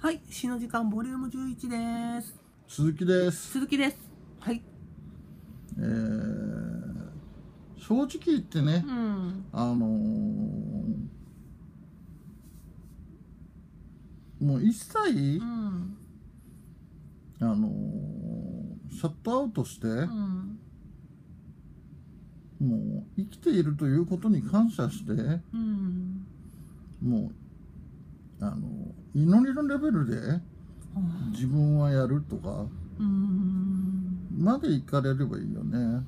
はい、詩の時間ボリューム11です。鈴木です、鈴木です。はい。えー正直言ってねう、ん。あのーもう一切、うん。あのーシャットアウトして、うん。もう生きているということに感謝してうん。もうあの祈りのレベルで自分はやるとかうん。まで行かれればいいよね。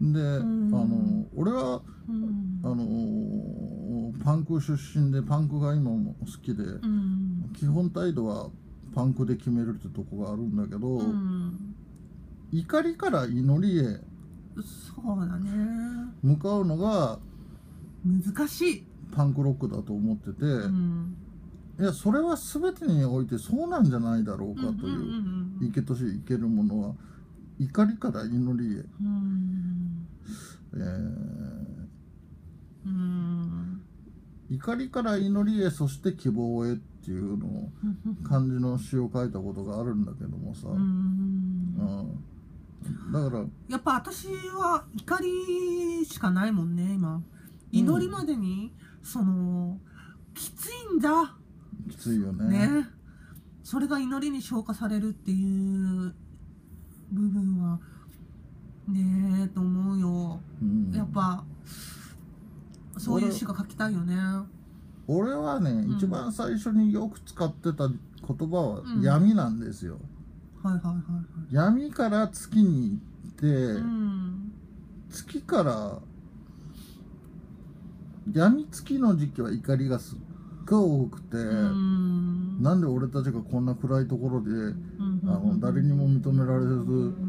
で、んあの俺はうん。あのーパンク出身でパンクが今も好きで、うん。基本態度はパンクで決めるってとこがあるんだけど、うん。怒りから祈りへそうだね。向かうのが難しい。パンクロックだと思ってて、うん。いやそれは全てにおいてそうなんじゃないだろうかという、うん。生けとし生けるものは怒りから祈りへ、うん。えーうん。怒りから祈りへそして希望へっていうのを漢字の詩を書いたことがあるんだけどもさ、うん。うんだからやっぱ私は怒りしかないもんね今祈りまでに、そのきついんだきついよね。ね。それが祈りに消化されるっていう部分はねえと思うよ。うん。やっぱそういう詩が書きたいよね。俺はね、ん。一番最初によく使ってた言葉はうん。闇なんですよ、はいはいはいはい。闇から月に行って、うん。月から闇月の時期は怒りがすっごい多くて、うん。なんで俺たちがこんな暗いところで、うん。あの誰にも認められず、うん。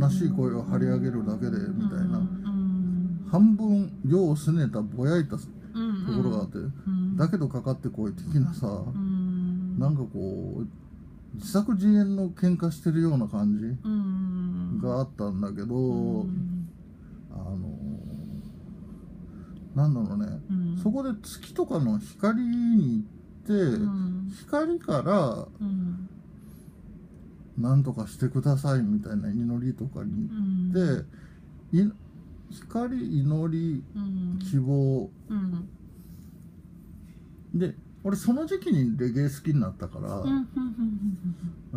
あの虚しい声を張り上げるだけでみたいな、うん。半分世をすねたぼやいたとうんころがあって、うん。だけどかかってこい的なさ、うん。なんかこう自作自演の喧嘩してるような感じうん。があったんだけど、うんあのなんだろうね、うん。そこで月とかの光に行って、うん。光からうん。何とかしてくださいみたいな祈りとかにうん行って、い光祈りうん。希望。うん。で俺その時期にレゲエ好きになったから、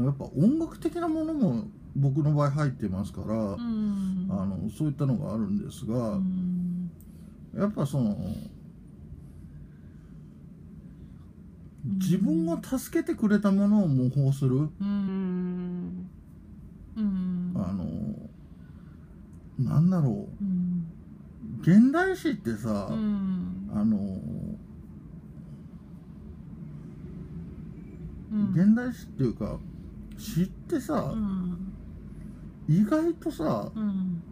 やっぱ音楽的なものも僕の場合入ってますから、うん。あのそういったのがあるんですが、うんやっぱその自分を助けてくれたものを模倣する、うん。うん。あのなんだろう。ん。う現代詩ってさ、うん。あのうん。現代詩っていうか詩ってさう、ん。意外とさうん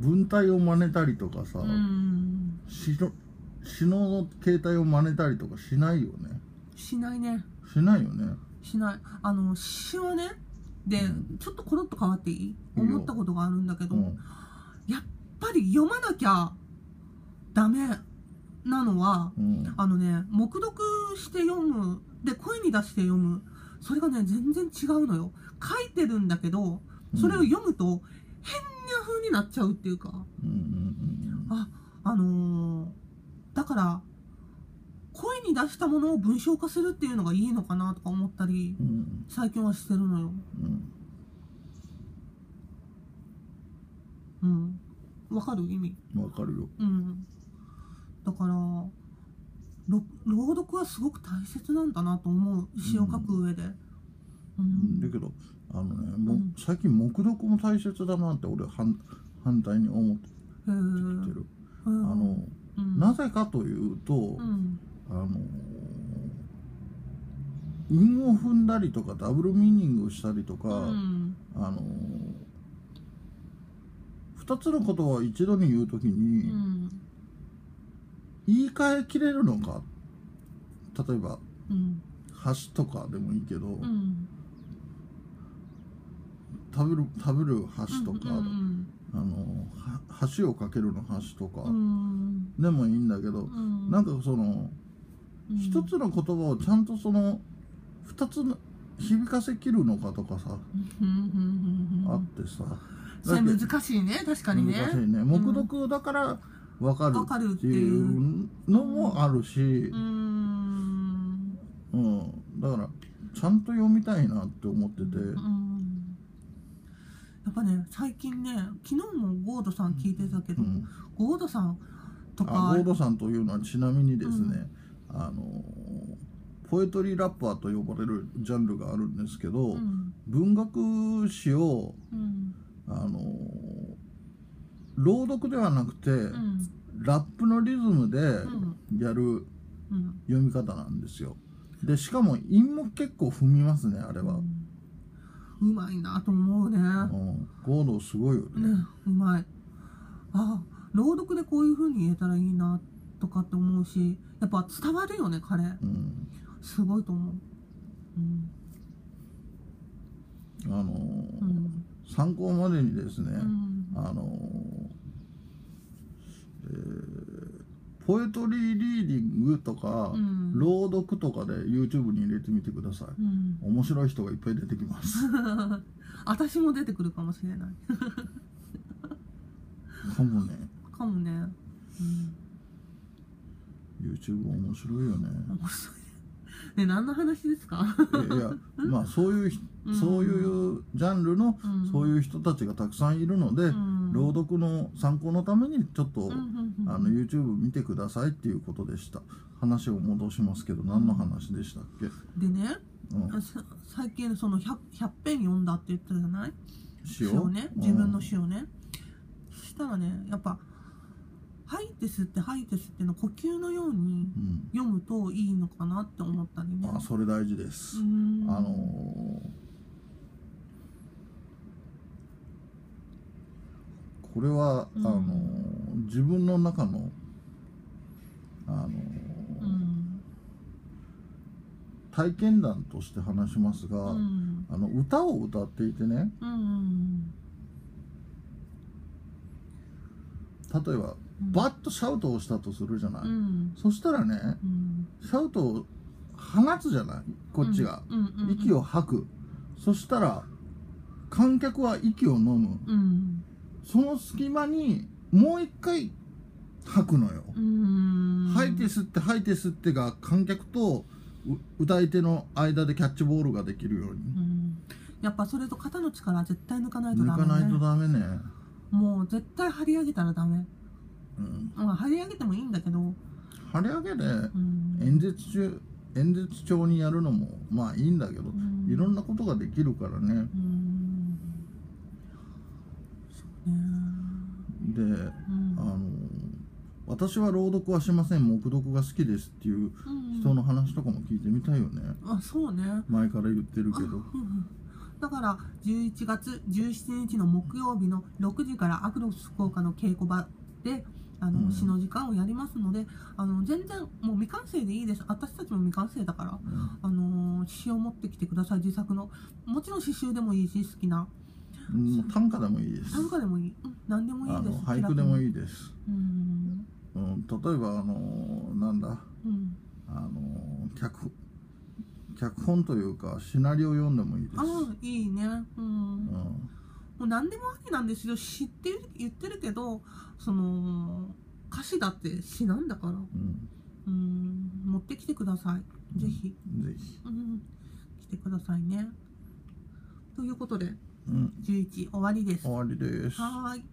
文体を真似たりとかさ、うん詩の詩の形態を真似たりとかしないよね。しないね。しないよね。しない。あの詩はねで、うん。ちょっとコロッと変わっていい？思ったことがあるんだけど、うん。やっぱり読まなきゃダメなのはうん。あのね黙読して読むで声に出して読むそれがね全然違うのよ。書いてるんだけどそれを読むと変な風になっちゃうっていうか。うんうんああのーだから声に出したものを文章化するっていうのがいいのかなとか思ったりうん。うん最近はしてるのよ。うん。うん。わかる？意味？わかるよ。うん。だからろ朗読はすごく大切なんだなと思う。詩を書く上で。うんだけどあのねもううん。最近黙読も大切だなって俺は反反対に思ってへーる。ああのうん。なぜかというとうん。あの韻を踏んだりとかダブルミーニングをしたりとか、うん。あの2つの言葉を一度に言うときうにん。言い換えきれるのか例えばうん。橋とかでもいいけど、うん食べる食べる橋とか、うんあのは橋を架けるの橋とかうん。でもいいんだけど、うん。なんかそのうん。一つの言葉をちゃんとその二つの響かせきるのかとかさ、うんうんうんうんあってさ。それ難しいね確かにね。難しいね。黙読だから分かるわかるっってていいうのもあるし。う、ーん。うん、だからちゃんと読みたいなって思ってて、うんやっぱね最近ね昨日もゴードさん聞いてたけど、うんゴードさんとあかゴードさんというのはちなみにですね、あのポエトリーラッパーと呼ばれるジャンルがあるんですけど、うん。文学詩をうん。あの朗読ではなくて、うん。ラップのリズムでうん。やるうん。読み方なんですよ。でしかも韻も結構踏みますねあれは、うまいなと思うね。うん、ゴードすごいよね。ねうまい。あ朗読でこういう風に言えたらいいなとかって思うしやっぱ伝わるよね彼。うん。すごいと思う。うん。あのうん。参考までにですね、うん。あのえーポエトリーリーディングとか、うん。朗読とかで YouTube に入れてみてください。うん。面白い人がいっぱい出てきます。私も出てくるかもしれない。かもね。かもね、うん、YouTube 面白いよね。面白いね何の話ですか？いや まあそういうひうん。そういうジャンルのうん。そういう人たちがたくさんいるので、うん。朗読の参考のためにちょっと、あの YouTube 見てくださいっていうことでした。話を戻しますけど何の話でしたっけ、でね最近その 100, 100編読んだって言ったじゃない？詩詩をね自分の詩、詩をね、したらねやっぱ吐いて吸って吐いて吸っての呼吸のようにうん。読むといいのかなって思ったりね。あそれ大事です、うん。あのーこれは、うん。あのー自分の中のあのーうん。体験談として話しますが、うん。あの歌を歌っていてね。うん例えばうんバッとシャウトをしたとするじゃない、うん。そしたらねうん。シャウトを放つじゃない？こっちが、息を吐く。そしたら観客は息を飲む。うん。その隙間にもう一回吐くのよ、うん。吐いて吸って吐いて吸ってが観客とう歌い手の間でキャッチボールができるように。うん。やっぱそれと肩の力絶対抜かないとダメ、ね、抜かないとダメね、もう絶対張り上げたらダメ、うん、まあ、張り上げてもいいんだけど、張り上げでうん、演説中演説帳にやるのもまあいいんだけど、ん。いろんなことができるからね。でうんあの私は朗読はしません。黙読が好きですっていううん人の話とかも聞いてみたいよね。あそうね。前から言ってるけど。うんうん。だから11月17日の木曜日の6時からアクロス福岡の稽古場であの、うん。詩の時間をやりますのであの全然もう未完成でいいです。私たちも未完成だからうん。あのー詩を持ってきてください。自作の。もちろん詩集でもいいし好きな。もう短歌でもいいです。短歌でもいい、うん、何でもいあいです。の俳句でもいいいです、うんうん、例えばあのなんだ？うん。あの脚脚本というかシナリオ読んでもいいです。ああいいね。うん。うんもう何でもありなんですよ。詩って言ってるけどその歌詞だって詩なんだから。うん。うん。持ってきてください。ぜひ、ぜひ、うん、来てくださいね。ということでうん、11終わりです。終わりです。はーい